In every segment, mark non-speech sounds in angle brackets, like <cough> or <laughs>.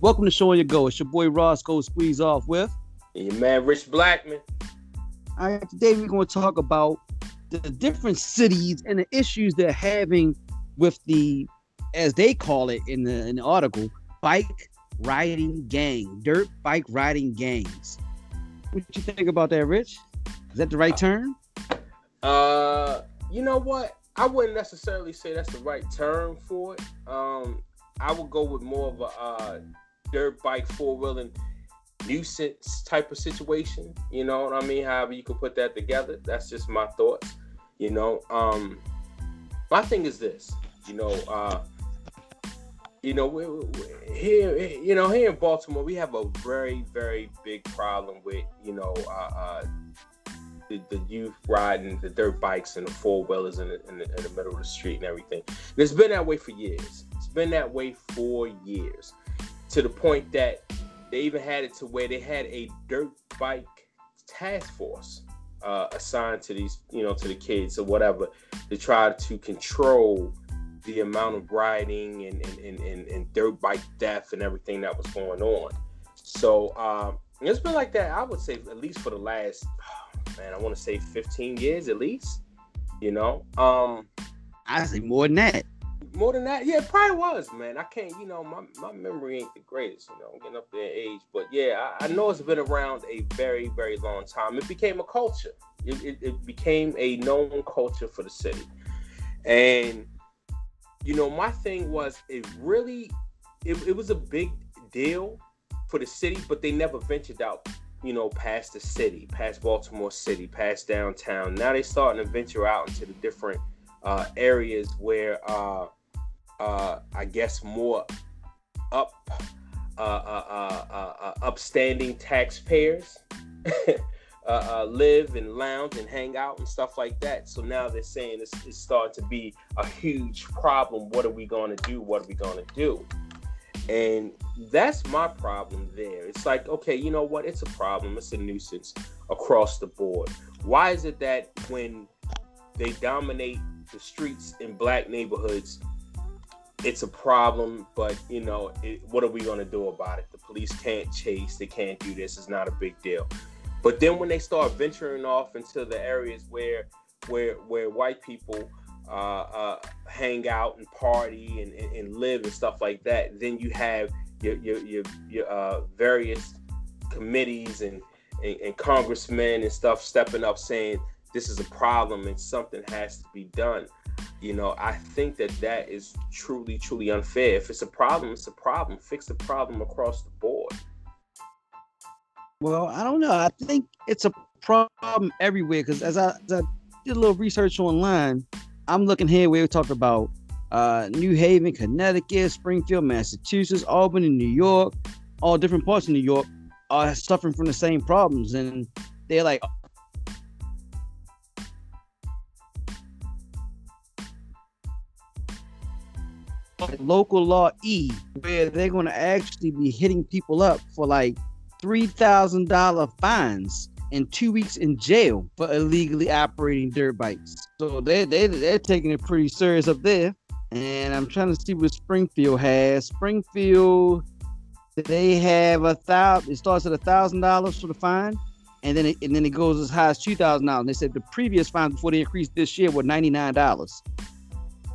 Welcome to Showing Your Go. It's your boy Roscoe Squeeze Off with. And your man Rich Blackman. All right, today we're going to talk about the different cities and the issues they're having with the, as they call it in the, in the article, bike riding gang, dirt bike riding gangs. What you think about that, Rich? Is that the right term? Uh, you know what? I wouldn't necessarily say that's the right term for it. Um, I would go with more of a uh, dirt bike four wheeling nuisance type of situation. You know what I mean? However you could put that together. That's just my thoughts. You know, um, my thing is this. You know, uh, you know, we, we, here, you know, here in Baltimore, we have a very, very big problem with, you know, uh, uh, the, the, youth riding the dirt bikes and the four wheelers in, in, in the, middle of the street and everything. And it's been that way for years. It's been that way for years to the point that they even had it to where they had a dirt bike task force uh, assigned to these, you know, to the kids or whatever to try to control the amount of riding and, and, and, and, dirt bike death and everything that was going on. So um, it's been like that, I would say, at least for the last, <sighs> man, I want to say 15 years at least, you know. Um, I say more than that more than that, yeah, it probably was, man. I can't, you know, my, my memory ain't the greatest, you know, I'm getting up there in age. But yeah, I, I, know it's been around a very, very long time. It became a culture. It, it, it became a known culture for the city. And, you know, my thing was it really, it, it was a big deal for the city, but they never ventured out, you know, past the city, past Baltimore City, past downtown. Now they starting to venture out into the different uh, areas where uh, uh, I guess more up uh, uh, uh, uh, upstanding taxpayers <laughs> Uh, uh, live and lounge and hang out and stuff like that. So now they're saying it's, it's starting to be a huge problem. What are we going to do? What are we going to do? And that's my problem there. It's like, okay, you know what? It's a problem. It's a nuisance across the board. Why is it that when they dominate the streets in black neighborhoods, it's a problem, but you know, it, what are we going to do about it? The police can't chase, they can't do this. It's not a big deal. But then when they start venturing off into the areas where where where white people uh, uh, hang out and party and, and, and, live and stuff like that, then you have your your your, your uh, various committees and, and and congressmen and stuff stepping up saying this is a problem and something has to be done. You know i think that that is truly truly unfair. If it's a problem it's a problem. Fix the problem across the board well i don't know. I think it's a problem everywhere because as, as, I did a little research online i'm looking here where we talk about uh, new haven connecticut springfield massachusetts albany new york all different parts of new york are suffering from the same problems and they're like local law E, where they're going to actually be hitting people up for like three thousand dollar fines and two weeks in jail for illegally operating dirt bikes. So they they they're taking it pretty serious up there. And I'm trying to see what Springfield has. Springfield, they have a thousand. It starts at a thousand dollars for the fine, and then it, and then it goes as high as two thousand dollars. They said the previous fine before they increased this year were ninety nine dollars.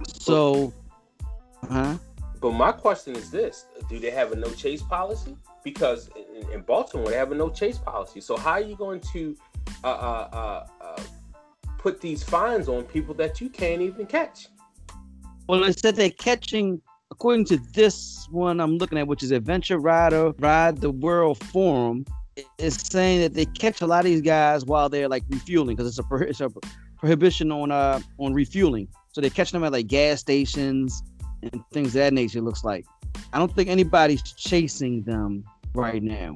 So uh-huh. But my question is this: Do they have a no chase policy? Because in, in Baltimore, they have a no chase policy. So how are you going to uh, uh, uh, uh, put these fines on people that you can't even catch? Well, it said they're catching, according to this one I'm looking at, which is Adventure Rider Ride the World Forum, is saying that they catch a lot of these guys while they're like refueling because it's a, it's a prohibition on uh on refueling. So they're catching them at like gas stations and things of that nature looks like. I don't think anybody's chasing them right now.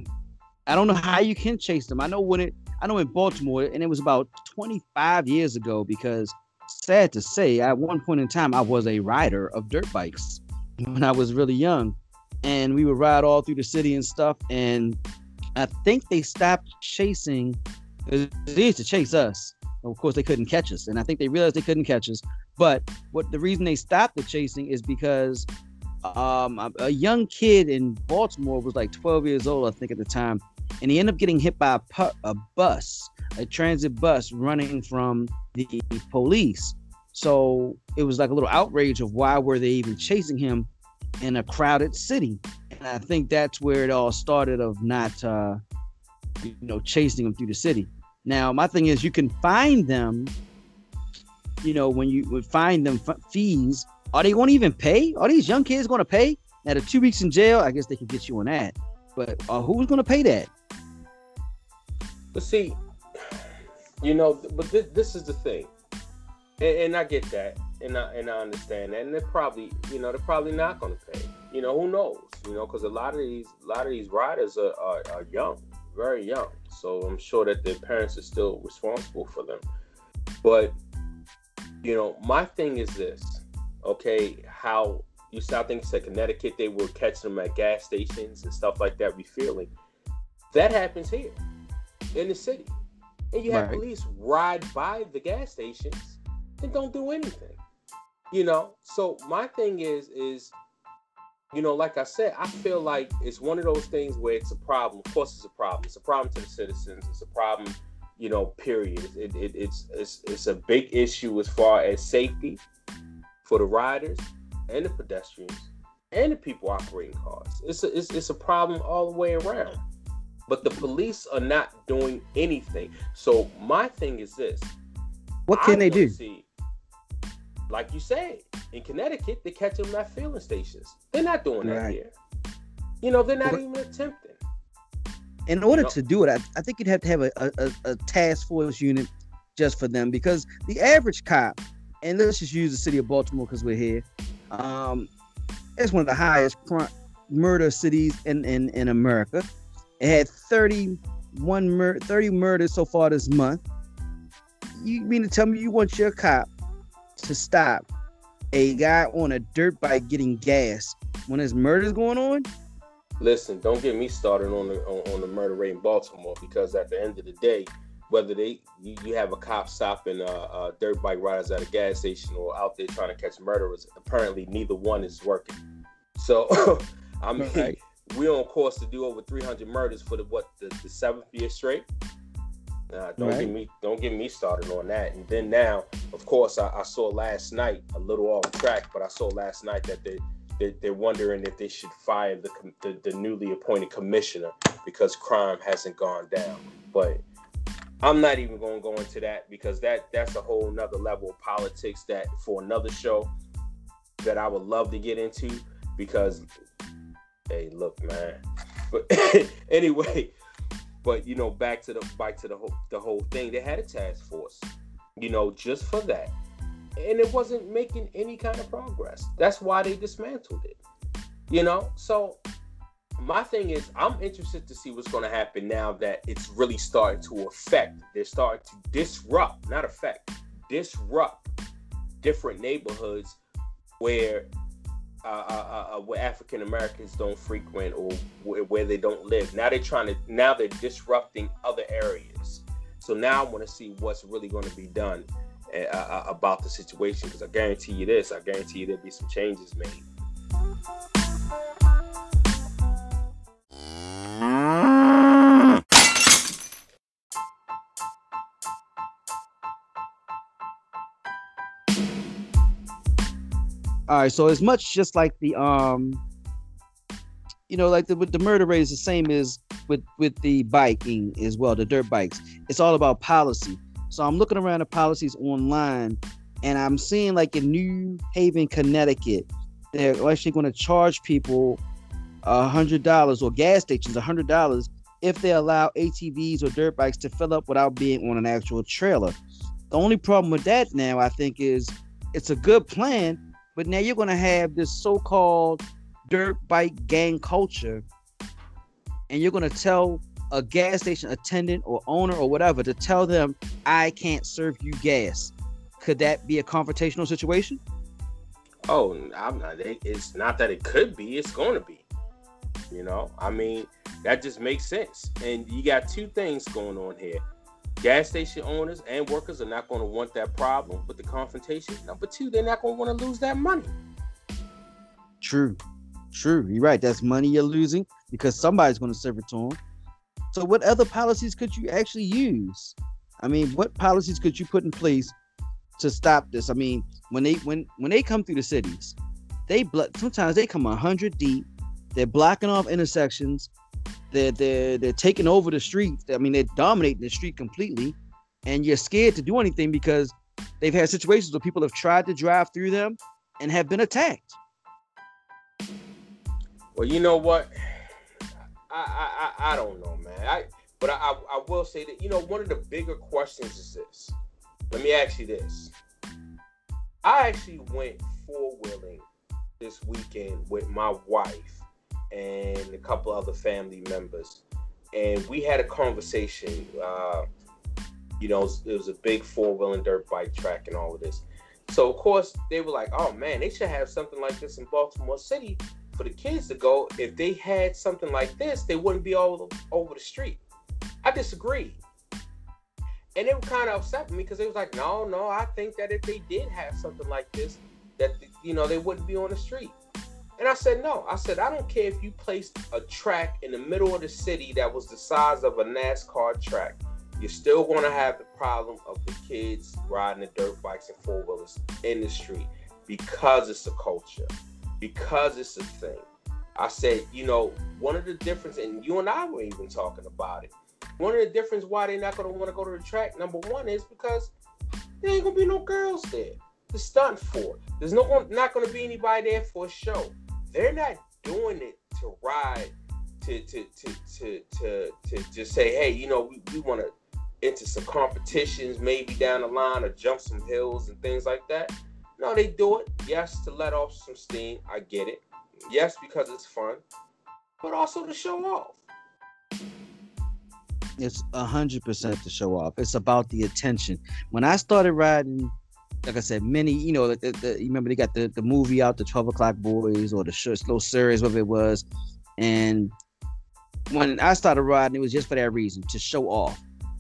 I don't know how you can chase them. I know when it I know in Baltimore, and it was about 25 years ago because sad to say, at one point in time I was a rider of dirt bikes when I was really young. and we would ride all through the city and stuff. And I think they stopped chasing. They used to chase us. Of course, they couldn't catch us, and I think they realized they couldn't catch us. But what the reason they stopped the chasing is because um, a, young kid in Baltimore was like 12 years old, I think, at the time, and he ended up getting hit by a, pu- a bus, a transit bus running from the police. So it was like a little outrage of why were they even chasing him in a crowded city? And I think that's where it all started of not, uh, you know, chasing him through the city. Now, my thing is, you can find them. You know, when you would find them f- fees, are they going to even pay? Are these young kids going to pay? Now, the two weeks in jail, I guess they could get you on that. But uh, who's going to pay that? But see, you know, but this, this is the thing, and, and, I get that, and I and I understand that, and they're probably, you know, they're probably not going to pay. You know, who knows? You know, because a lot of these, a lot of these riders are, are, are young, very young. So I'm sure that their parents are still responsible for them. But you know, my thing is this. Okay, how you I think said Connecticut, they were catching them at gas stations and stuff like that, refueling. That happens here in the city. And you have right. police ride by the gas stations and don't do anything. You know, so my thing is is you know, like I said, I feel like it's one of those things where it's a problem. Of course, it's a problem. It's a problem to the citizens. It's a problem, you know. Period. It, it, it's it's it's a big issue as far as safety for the riders and the pedestrians and the people operating cars. It's a it's, it's a problem all the way around. But the police are not doing anything. So my thing is this: What can I they do? See, like you said, in Connecticut, they catch them at filling stations. They're not doing that here. You know, they're not even attempting. In order to do it, I, I, think you'd have to have a, a, a task force unit just for them because the average cop, and let's just use the city of Baltimore because we're here, um, it's one of the highest murder cities in, in, in America. It had 31 mur- 30 murders so far this month. You mean to tell me you want your cop to stop a guy on a dirt bike getting gas when his murder's going on? Listen, don't get me started on the on, on, the murder rate in Baltimore because at the end of the day, whether they you, you have a cop stopping uh, uh, dirt bike riders at a gas station or out there trying to catch murderers, apparently neither one is working. So, <laughs> I mean, right. we're on course to do over 300 murders for the what the, the seventh year straight. Uh, don't right. get me don't get me started on that. And then now, of course, I, I, saw last night a little off track, but I saw last night that they, they are wondering if they should fire the, the, the newly appointed commissioner because crime hasn't gone down. But I'm not even going to go into that because that that's a whole nother level of politics that for another show that I would love to get into because hey, look, man. But <laughs> anyway, but you know, back to the back to the whole the whole thing. They had a task force, you know, just for that, and it wasn't making any kind of progress. That's why they dismantled it. You know, so my thing is, I'm interested to see what's going to happen now that it's really starting to affect. They're starting to disrupt, not affect, disrupt different neighborhoods where uh, uh, uh, where African Americans don't frequent or where, where, they don't live. Now they're trying to now they're disrupting other areas. So now I want to see what's really going to be done uh, about the situation because I guarantee you this: I guarantee you there'll be some changes made. All right, so as much just like the um, you know, like the with the murder rate is the same as with with the biking as well, the dirt bikes. It's all about policy. So I'm looking around the policies online, and I'm seeing like in New Haven, Connecticut, they're actually going to charge people a hundred dollars or gas stations a hundred dollars if they allow ATVs or dirt bikes to fill up without being on an actual trailer. The only problem with that now, I think, is it's a good plan, but now you're going to have this so-called dirt bike gang culture, and you're going to tell a gas station attendant or owner or whatever to tell them, "I can't serve you gas." Could that be a confrontational situation? Oh, I'm not. It's not that it could be. It's going to be. You know, I mean, that just makes sense. And you got two things going on here. Gas station owners and workers are not going to want that problem with the confrontation. Number two, they're not going to want to lose that money. True. True. You're right. That's money you're losing because somebody's going to serve it to them. So, what other policies could you actually use? I mean, what policies could you put in place to stop this? I mean, when they when when they come through the cities, they sometimes they come hundred deep. They're blocking off intersections. They're they're they're taking over the streets. I mean, they're dominating the street completely, and you're scared to do anything because they've had situations where people have tried to drive through them and have been attacked. Well, you know what? I I, I don't know, man. I but I, I will say that you know one of the bigger questions is this. Let me ask you this. I actually went four wheeling this weekend with my wife and a couple other family members, and we had a conversation. Uh, you know, it was a big four wheeling dirt bike track and all of this. So of course they were like, "Oh man, they should have something like this in Baltimore City for the kids to go. If they had something like this, they wouldn't be all over the street." I disagreed. And it was kind of upset me because it was like, no, no, I think that if they did have something like this, that you know they wouldn't be on the street. And I said, no. I said, I don't care if you placed a track in the middle of the city that was the size of a NASCAR track. You're still going to have the problem of the kids riding the dirt bikes and four wheelers in the street because it's a culture, because it's a thing. I said, you know, one of the difference, and you and I were even talking about it. One of the difference why they're not to want to go to the track, number one, is because there ain't to be no girls there to stunt for. There's no not to be anybody there for a show. They're not doing it to ride, to to to to to, to just say, hey, you know, we, we want to into some competitions maybe down the line or jump some hills and things like that. No, they do it, yes, to let off some steam. I get it. Yes, because it's fun, but also to show off. It's a hundred percent to show off. It's about the attention. When I started riding, like I said, many, you know, the, the, you remember they got the, the movie out, the Twelve O'clock Boys, or the short, slow series, whatever it was. And when I started riding, it was just for that reason to show off.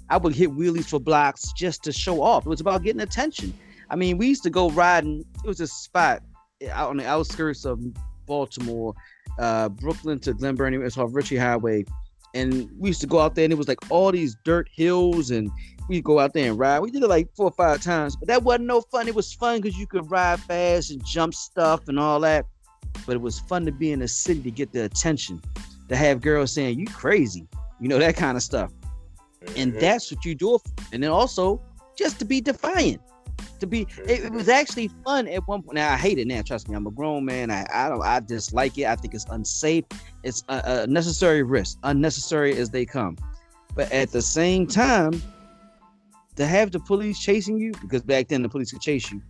I would hit wheelies for blocks just to show off. It was about getting attention. I mean, we used to go riding. It was a spot out on the outskirts of Baltimore, uh, Brooklyn to Glen Burnie. It's off Ritchie Highway and we used to go out there and it was like all these dirt hills and we go out there and ride. We did it like four or five times, but that wasn't no fun. It was fun because you could ride fast and jump stuff and all that. But it was fun to be in the city to get the attention, to have girls saying you crazy, you know that kind of stuff. And mm-hmm. that's what you do. And then also just to be defiant to be it, it, was actually fun at one point. Now i hate it now trust me i'm a grown man. I, I don't i dislike it. I think it's unsafe. It's a, a necessary risk unnecessary as they come. But at the same time to have the police chasing you because back then the police could chase you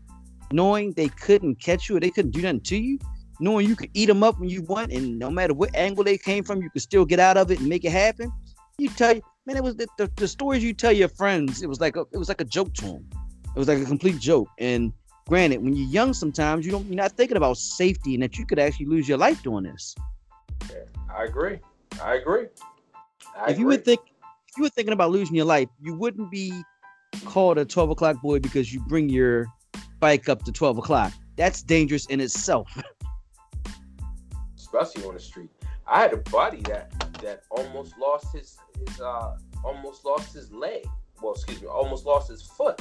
knowing they couldn't catch you or they couldn't do nothing to you knowing you could eat them up when you want and no matter what angle they came from you could still get out of it and make it happen. You tell you man it was the, the, the stories you tell your friends it was like a, it was like a joke to them it was like a complete joke. And granted, when you're young, sometimes you don't you're not thinking about safety and that you could actually lose your life doing this. Yeah, I agree. I agree. I if you would think if you were thinking about losing your life, you wouldn't be called a 12 o'clock boy because you bring your bike up to 12 o'clock. That's dangerous in itself. <laughs> Especially on the street. I had a buddy that that almost lost his his uh almost lost his leg. Well, excuse me, almost lost his foot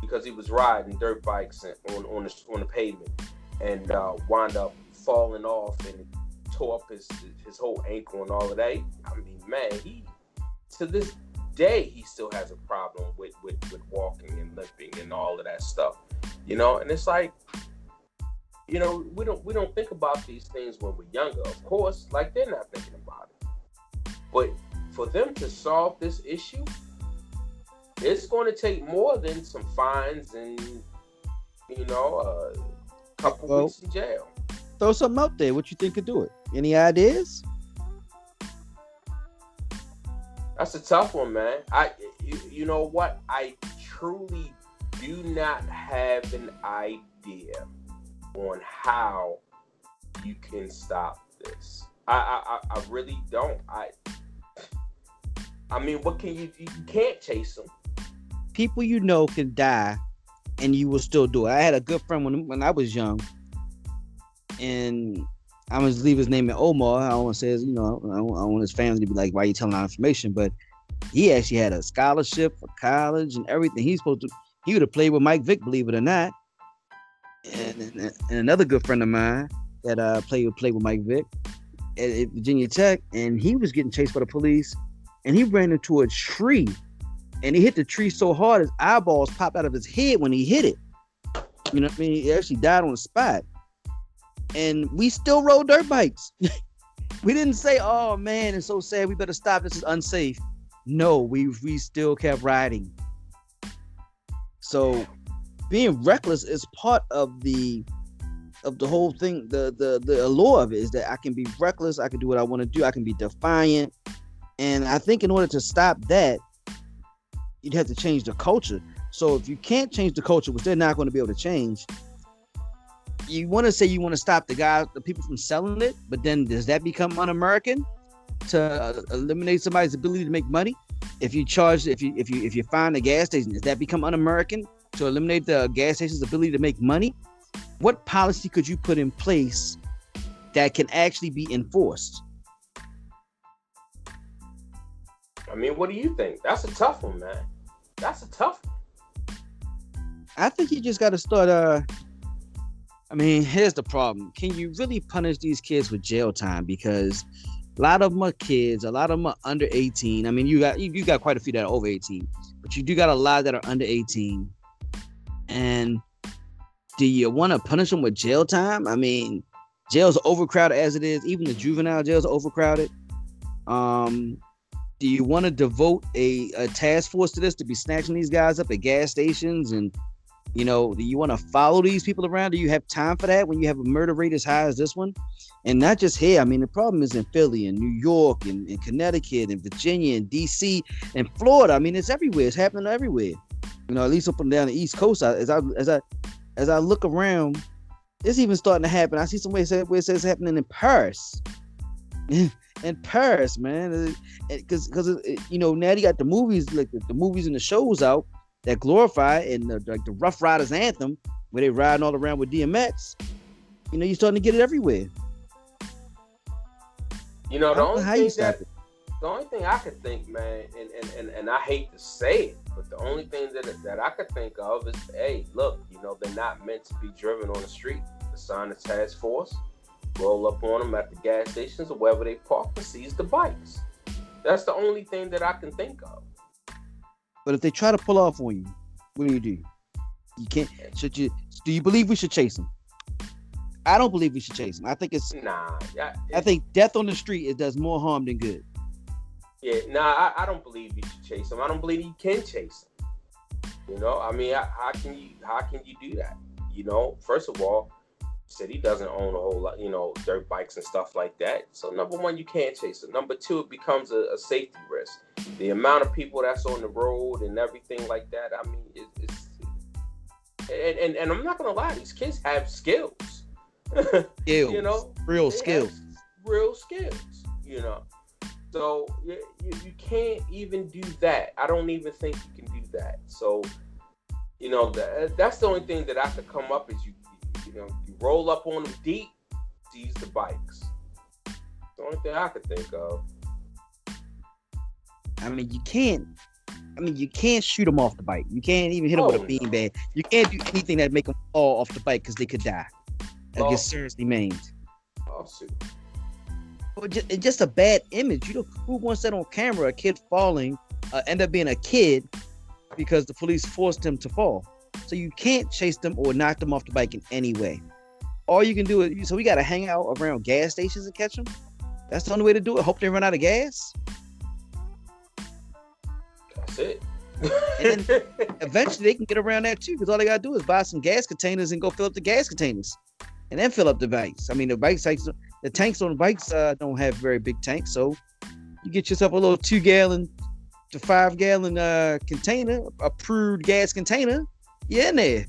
because he was riding dirt bikes on on the, on the pavement and uh, wound up falling off and tore up his his whole ankle and all of that. I mean, man, he to this day he still has a problem with with, with walking and limping and all of that stuff. You know, and it's like you know, we don't we don't think about these things when we're younger. Of course, like they're not thinking about it. But for them to solve this issue, it's going to take more than some fines and you know a couple well, weeks in jail. Throw something out there. What you think could do it? Any ideas? That's a tough one, man. I you, you know what? I truly do not have an idea on how you can stop this. I, I I really don't. I I mean, what can you you can't chase them. People you know can die, and you will still do it. I had a good friend when when I was young, and I'm gonna leave his name in Omar. I don't want to say his, you know, I don't, I don't want his family to be like, "Why you telling our information?" But he actually had a scholarship for college and everything. He's supposed to. He would have played with Mike Vick, believe it or not. And, and, and another good friend of mine that uh played played with Mike Vick at, at Virginia Tech, and he was getting chased by the police, and he ran into a tree, and he hit the tree so hard his eyeballs popped out of his head when he hit it. You know what I mean? He actually died on the spot and we still rode dirt bikes. <laughs> we didn't say, "Oh man, it's so sad. We better stop. This is unsafe." No, we we still kept riding. So, being reckless is part of the of the whole thing. The the the allure of it is that I can be reckless. I can do what I want to do. I can be defiant. And I think in order to stop that, you'd have to change the culture. So if you can't change the culture, which they're not going to be able to change, you want to say you want to stop the guy, the people from selling it, but then does that become un-American to uh, eliminate somebody's ability to make money? If you charge, if you if you if you find a gas station, does that become un-American to eliminate the gas station's ability to make money? What policy could you put in place that can actually be enforced? I mean, what do you think? That's a tough one, man. That's a tough one. I think you just got to start uh I mean, here's the problem. Can you really punish these kids with jail time? Because a lot of them are kids, a lot of them are under 18. I mean, you got you, you got quite a few that are over 18, but you do got a lot that are under 18. And do you want to punish them with jail time? I mean, jails overcrowded as it is. Even the juvenile jails are overcrowded. Um, do you want to devote a, a task force to this to be snatching these guys up at gas stations and you know, do you want to follow these people around? Do you have time for that when you have a murder rate as high as this one? And not just here. I mean, the problem is in Philly and New York and, and Connecticut and Virginia and DC and Florida. I mean, it's everywhere. It's happening everywhere. You know, at least up and down the East Coast. As I as I as I look around, it's even starting to happen. I see some says, where it says happening in Paris. <laughs> in Paris, man, uh, because because you know now you got the movies like the, the movies and the shows out that glorify and the, like the Ruff Ryders anthem, where they riding all around with DMX. You know, you're starting to get it everywhere. You know, the only know thing that it. the only thing I could think, man, and, and, and, and I hate to say it, but the only thing that that I could think of is, hey, look, you know, they're not meant to be driven on the street. Assign a task force, roll up on them at the gas stations or wherever they park and seize the bikes. That's the only thing that I can think of. But if they try to pull off on you, what do you do? You can't. Should you? Do you believe we should chase them? I don't believe we should chase them. I think it's nah. Yeah, I think death on the street it does more harm than good. Yeah, nah. I, I don't believe you should chase them. I don't believe you can chase them. You know, I mean, how, how can you? How can you do that? You know, first of all, city doesn't own a whole lot, you know, dirt bikes and stuff like that. So number one, you can't chase it. Number two, it becomes a, a safety risk. The amount of people that's on the road and everything like that. I mean, it, it's and, and and I'm not gonna lie, these kids have skills. <laughs> skills, you know, real skills, real skills. You know, so you, you can't even do that. I don't even think you can do that. So, you know, that, that's the only thing that I could come up is you you roll up on them deep, seize the bikes. the only thing I could think of. I mean, you can't. I mean, you can't shoot them off the bike. You can't even hit them oh, with a beanbag. No. You can't do anything that make them fall off the bike because they could die. That gets seriously maimed. Lawsuit. But just, it's just a bad image. You know, who wants that on camera? A kid falling, uh, end up being a kid because the police forced him to fall. So you can't chase them or knock them off the bike in any way. All you can do is so we got to hang out around gas stations and catch them. That's the only way to do it. Hope they run out of gas. That's it. and then eventually they can get around that too, because all they gotta do is buy some gas containers and go fill up the gas containers, and then fill up the bikes. I mean, the bikes, the tanks on the bikes uh, don't have very big tanks, so you get yourself a little two gallon to five gallon uh, container, approved gas container, in. Yeah,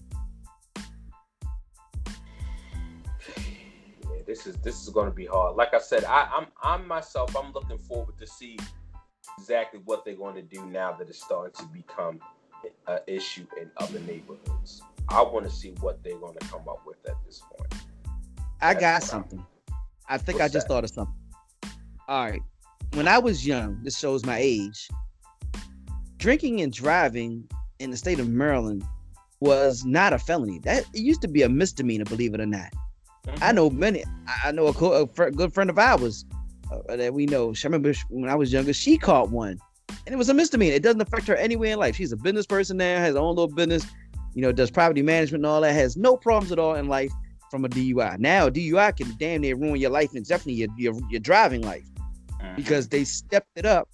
this is this is going to be hard. Like I said, I, I'm I'm myself. I'm looking forward to see exactly what they're going to do now that it's starting to become an issue in other neighborhoods. I want to see what they're going to come up with at this point. I got something. I think I just that? thought of something. All right. When I was young, this shows my age. Drinking and driving in the state of Maryland was not a felony. That it used to be a misdemeanor, believe it or not. Mm-hmm. I know many. I know a, co- a fr- good friend of ours uh, that we know. I remember when I was younger, she caught one, and it was a misdemeanor. It doesn't affect her anywhere in life. She's a business person now, has her own little business, you know, does property management and all that. Has no problems at all in life from a DUI. Now, DUI can damn near ruin your life and definitely your your, your driving life mm-hmm. because they stepped it up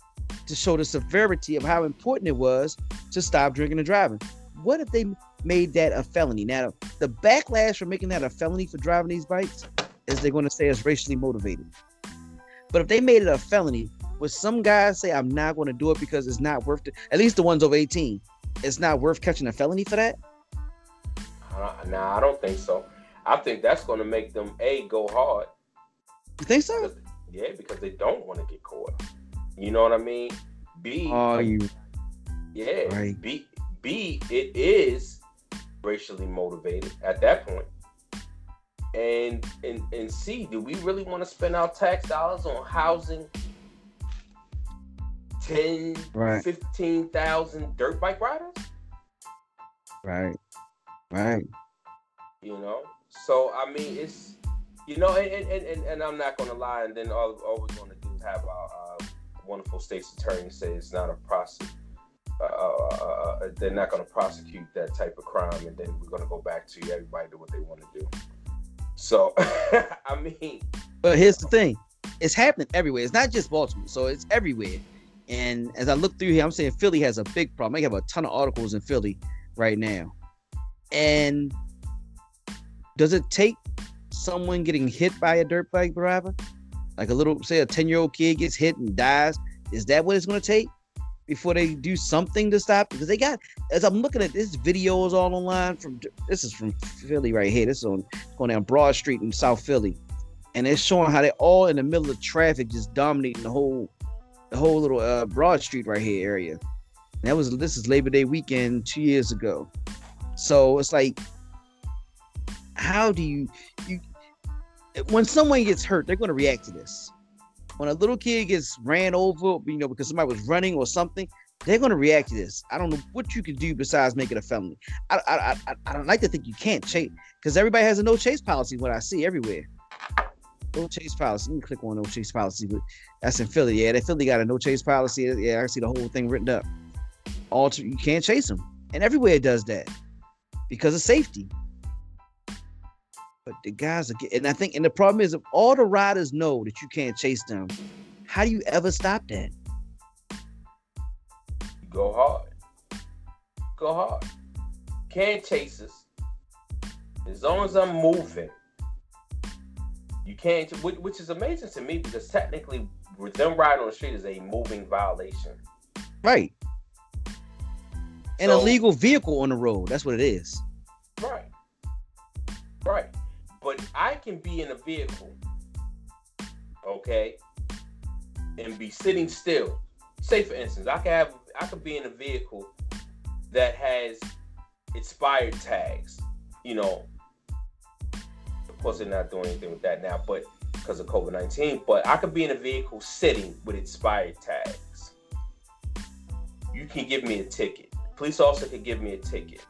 to show the severity of how important it was to stop drinking and driving. What if they made that a felony? Now, the backlash for making that a felony for driving these bikes is they're going to say it's racially motivated. But if they made it a felony, would some guys say I'm not going to do it because it's not worth it? At least the ones over 18, it's not worth catching a felony for that. Uh, nah, I don't think so. I think that's going to make them a go hard. You think so? Because, yeah, because they don't want to get caught. You know what I mean? B. Oh, you. Yeah. Right. B. B. It is racially motivated at that point. And and and C. Do we really want to spend our tax dollars on housing? 10, right. 15,000 dirt bike riders? Right. Right. You know? So I mean, it's you know, and and, and, and I'm not gonna lie, and then all, all we're gonna do is have our uh, wonderful state's attorney say it's not a process. Uh, uh, uh, uh, they're not going to prosecute that type of crime, and then we're going to go back to everybody do what they want to do. So, <laughs> I mean, but here's the thing: it's happening everywhere. It's not just Baltimore, so it's everywhere. And as I look through here, I'm saying Philly has a big problem. I have a ton of articles in Philly right now, and does it take someone getting hit by a dirt bike driver, like a little, say, a 10 year old kid gets hit and dies? Is that what it's going to take before they do something to stop? Because they got, as I'm looking at this video is all online from, this is from Philly right here. This is on going down Broad Street in South Philly. And it's showing how they're all in the middle of traffic, just dominating the whole, the whole little uh, Broad Street right here area. And that was, this is Labor Day weekend two years ago. So it's like how do you you when someone gets hurt, they're going to react to this. When a little kid gets ran over, you know, because somebody was running or something, they're going to react to this. I don't know what you can do besides make it a felony. I I I, I don't like to think you can't chase because everybody has a no chase policy. What I see everywhere, no chase policy. Let me click on no chase policy, but that's in Philly. Yeah, that Philly got a no chase policy. Yeah, I see the whole thing written up. All you can't chase them, and everywhere it does that because of safety. But the guys are, getting, and I think, and the problem is, if all the riders know that you can't chase them, how do you ever stop that? Go hard. Go hard. Can't chase us. As long as I'm moving, you can't. Which is amazing to me because technically, with them riding on the street is a moving violation. Right. An so, illegal vehicle on the road. That's what it is. Right. I can be in a vehicle, okay, and be sitting still. Say for instance, I could have I could be in a vehicle that has expired tags. You know, of course they're not doing anything with that now, but because of COVID nineteen. But I could be in a vehicle sitting with expired tags. You can give me a ticket. Police officer could give me a ticket.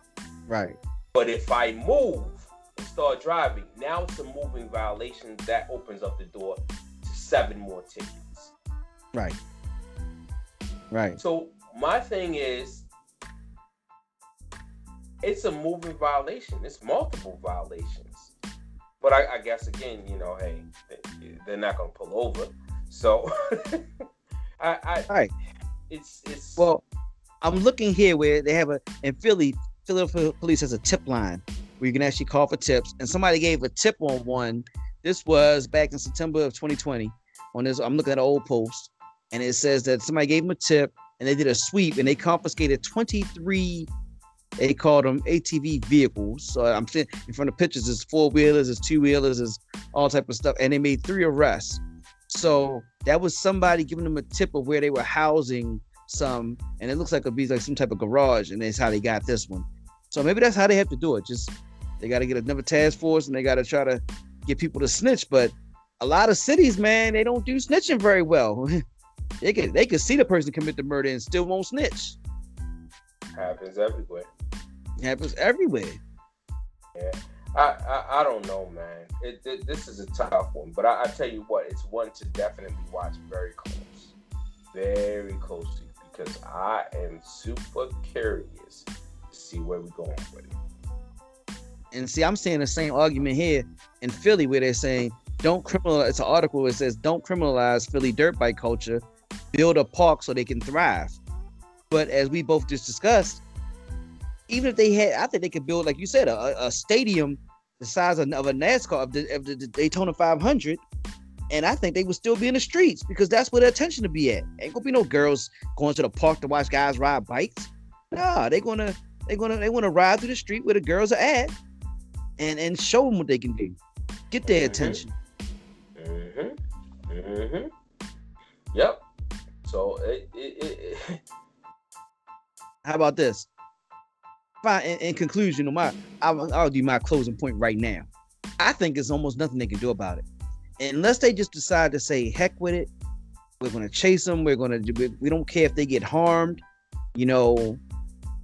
Right. But if I move start driving, now it's a moving violation that opens up the door to seven more tickets. Right. Right. So my thing is it's a moving violation. It's multiple violations. But I, I guess again, you know, hey, they're not gonna pull over. So <laughs> I, I right. it's it's well, I'm looking here where they have a in Philly, Philadelphia police has a tip line where you can actually call for tips. And somebody gave a tip on one. This was back in September of 2020. On this, I'm looking at an old post, and it says that somebody gave them a tip and they did a sweep and they confiscated 23 They called them ATV vehicles. So I'm seeing in front of pictures, there's four wheelers, there's two wheelers, there's all type of stuff, and they made three arrests. So that was somebody giving them a tip of where they were housing some, and it looks like it'd be like some type of garage, and that's how they got this one. So maybe that's how they have to do it. Just they got to get another task force, and they got to try to get people to snitch. But a lot of cities, man, they don't do snitching very well. <laughs> they could they could see the person commit the murder and still won't snitch. Happens everywhere. It happens everywhere. Yeah. I, I, I don't know, man. It, it, this is a tough one, but I, I, tell you what, it's one to definitely watch very close, very closely, because I am super curious to see where we're going with it. And see, I'm saying the same argument here in Philly, where they're saying don't criminalize. It's an article it says don't criminalize Philly dirt bike culture, build a park so they can thrive. But as we both just discussed, even if they had, I think they could build, like you said, a, a stadium the size of, of a NASCAR of the, of the, Daytona 500, and I think they would still be in the streets because that's where the attention to be at. Ain't gonna be no girls going to the park to watch guys ride bikes. Nah, they gonna they gonna they want to ride through the street where the girls are at, and and show them what they can do, get their mm-hmm. attention. Mm-hmm. Mm-hmm. Yep. So it, it, it, <laughs> How about this? fine. In, in conclusion, my I'll, I'll do my closing point right now. I think there's almost nothing they can do about it, unless they just decide to say heck with it. We're gonna chase them. We're gonna. We don't care if they get harmed. You know,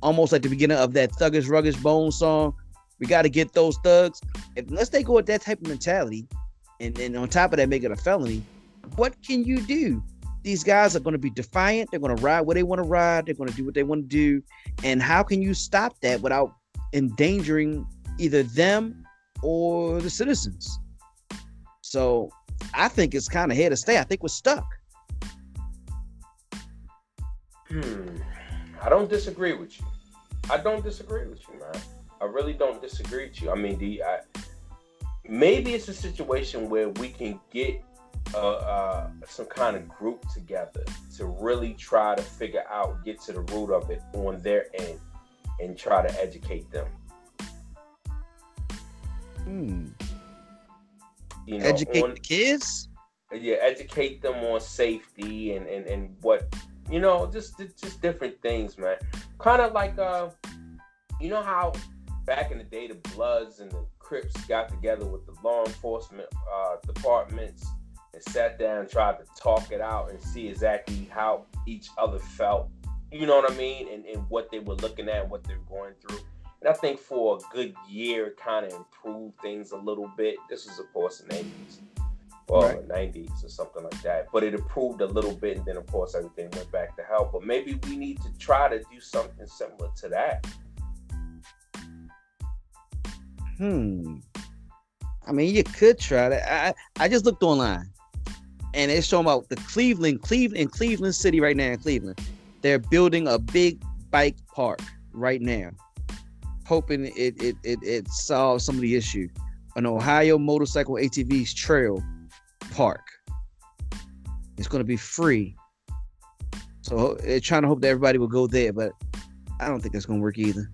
almost like the beginning of that Thuggish Ruggish Bone song. We got to get those thugs. Unless they go with that type of mentality, and then on top of that, make it a felony. What can you do? these guys are going to be defiant. They're going to ride where they want to ride. They're going to do what they want to do. And how can you stop that without endangering either them or the citizens? So I think it's kind of here to stay. I think we're stuck. Hmm. I don't disagree with you. I don't disagree with you, man. I really don't disagree with you. I mean, the I, maybe it's a situation where we can get uh, uh, some kind of group together to really try to figure out, get to the root of it on their end, and try to educate them. Hmm. You know, educate on, the kids. Yeah, educate them on safety and and and what you know, just just different things, man. Kind of like uh, you know how back in the day the Bloods and the Crips got together with the law enforcement uh, departments and sat down and tried to talk it out and see exactly how each other felt. You know what I mean? And, and what they were looking at, what they're going through. And I think for a good year, kind of improved things a little bit. This was, of course, the 80s. Well, right. 90s or something like that. But it improved a little bit. And then, of course, everything went back to hell. But maybe we need to try to do something similar to that. Hmm. I mean, you could try that. I I just looked online and it's showing about the Cleveland, Cleveland, Cleveland City right now in Cleveland. They're building a big bike park right now, hoping it it it, it solves some of the issue. An Ohio motorcycle ATVs trail park. It's going to be free. So they're trying to hope that everybody will go there, but I don't think that's going to work either.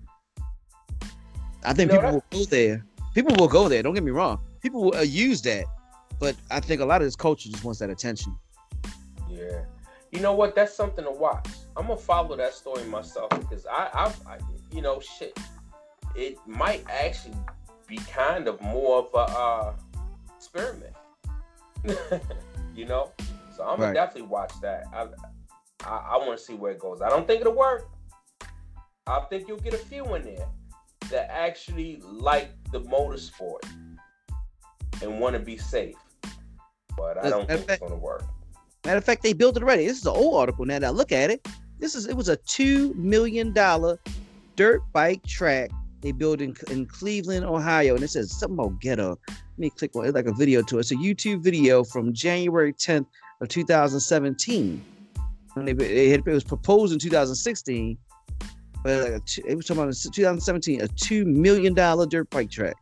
I think you know, people will go there. People will go there. Don't get me wrong. People will uh, use that but I think a lot of this culture just wants that attention. Yeah, you know what? That's something to watch. I'm gonna follow that story myself because I, I, I you know, shit. It might actually be kind of more of a uh, experiment. <laughs> you know, so I'm gonna definitely watch that. I, I, I want to see where it goes. I don't think it'll work. I think you'll get a few in there that actually like the motorsport and want to be safe but I don't think fact, it's going to work. Matter of fact, they built it already. This is an old article. Now that I look at it, this is it was a two million dollar dirt bike track they built in, in Cleveland, Ohio, and it says something about ghetto. Let me click on it like a video to it. It's a YouTube video from January 10th of 2017. When they, it was proposed in 2016, like a, it was talking about 2017, a two million dollar dirt bike track.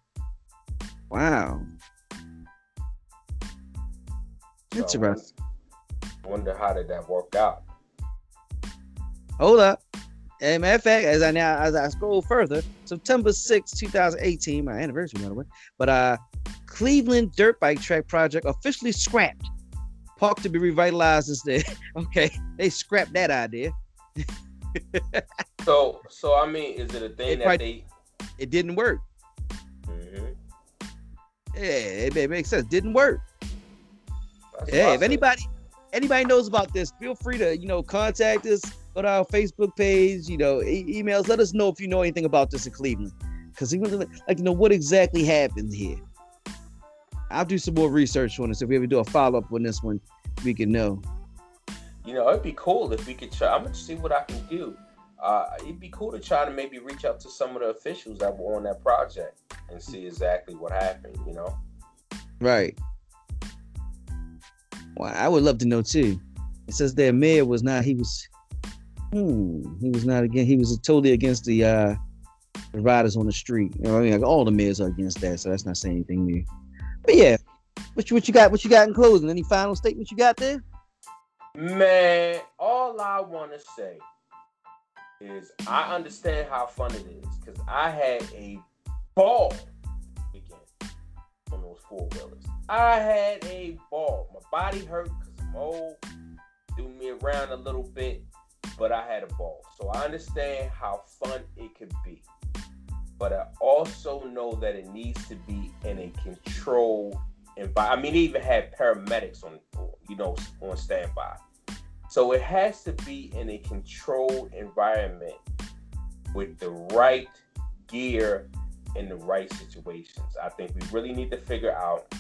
Wow. Interesting. I wonder how did that work out? Hold up. A matter of fact, as I now as I scroll further, September 6, 2018, my anniversary, by the way. But uh Cleveland Dirt Bike Track Project officially scrapped. Park to be revitalized instead. <laughs> okay, they scrapped that idea. <laughs> so so I mean, is it a thing it that probably, they it didn't work? Mm-hmm. Yeah, it, it, makes sense. Didn't work. That's yeah, if anybody anybody knows about this, feel free to you know contact us go to our Facebook page, you know, e- emails. Let us know if you know anything about this in Cleveland, because would like to know what exactly happened here. I'll do some more research on this. If we ever do a follow up on this one, we can know. You know, it'd be cool if we could try. I'm gonna see what I can do. Uh, it'd be cool to try to maybe reach out to some of the officials that were on that project and see exactly what happened. You know. Right. Well, I would love to know too. It says their mayor was not. He was Hmm. He was not again. He was totally against the uh the riders on the street. You know, I mean, like all the mayors are against that, so that's not saying anything new. But yeah, what you what you got? What you got in closing? Any final statement you got there? Man, all I want to say is I understand how fun it is because I had a ball weekend on those four wheelers. I had a ball. My body hurt because I'm old. Threw me around a little bit but I had a ball. So I understand how fun it could be. But I also know that it needs to be in a controlled I mean, they even had paramedics on, you know, on standby. So it has to be in a controlled environment with the right gear in the right situations. I think we really need to figure out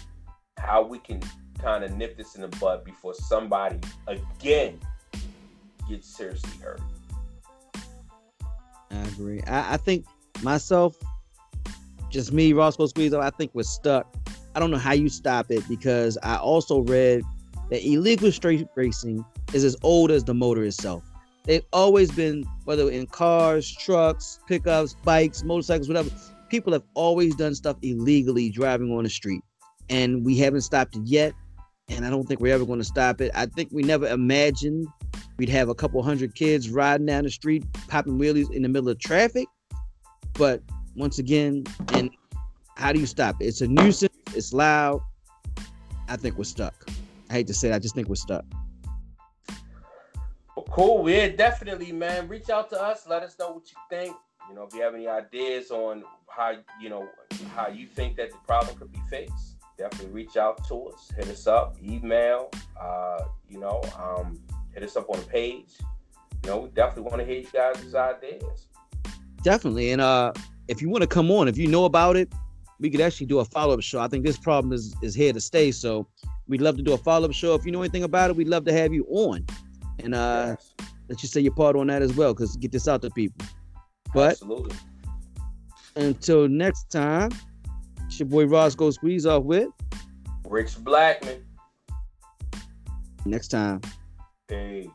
how we can kind of nip this in the bud before somebody again gets seriously hurt. I agree. I, I think myself, just me, Roscoe Squeeze, I think we're stuck. I don't know how you stop it because I also read that illegal street racing is as old as the motor itself. They've always been, whether in cars, trucks, pickups, bikes, motorcycles, whatever, people have always done stuff illegally driving on the street. And we haven't stopped it yet. And I don't think we're ever going to stop it. I think we never imagined We'd have a couple hundred kids riding down the street, popping wheelies in the middle of traffic. But once again, and how do you stop it? It's a nuisance. It's loud. I think we're stuck. I hate to say it, I just think we're stuck. Well, cool. Yeah, definitely, man. Reach out to us. Let us know what you think. You know, if you have any ideas on how you know how you think that the problem could be fixed, definitely reach out to us. Hit us up, email. Uh, you know, um, hit us up on the page. You know, we definitely want to hear you guys' ideas. Definitely. And uh if you want to come on, if you know about it, we could actually do a follow-up show. I think this problem is is here to stay. So we'd love to do a follow-up show. If you know anything about it, we'd love to have you on. And uh yes. let you say your part on that as well, because get this out to people. But Absolutely. until next time, it's your boy Roscoe Squeeze off with Rich Blackman. Next time. Peace.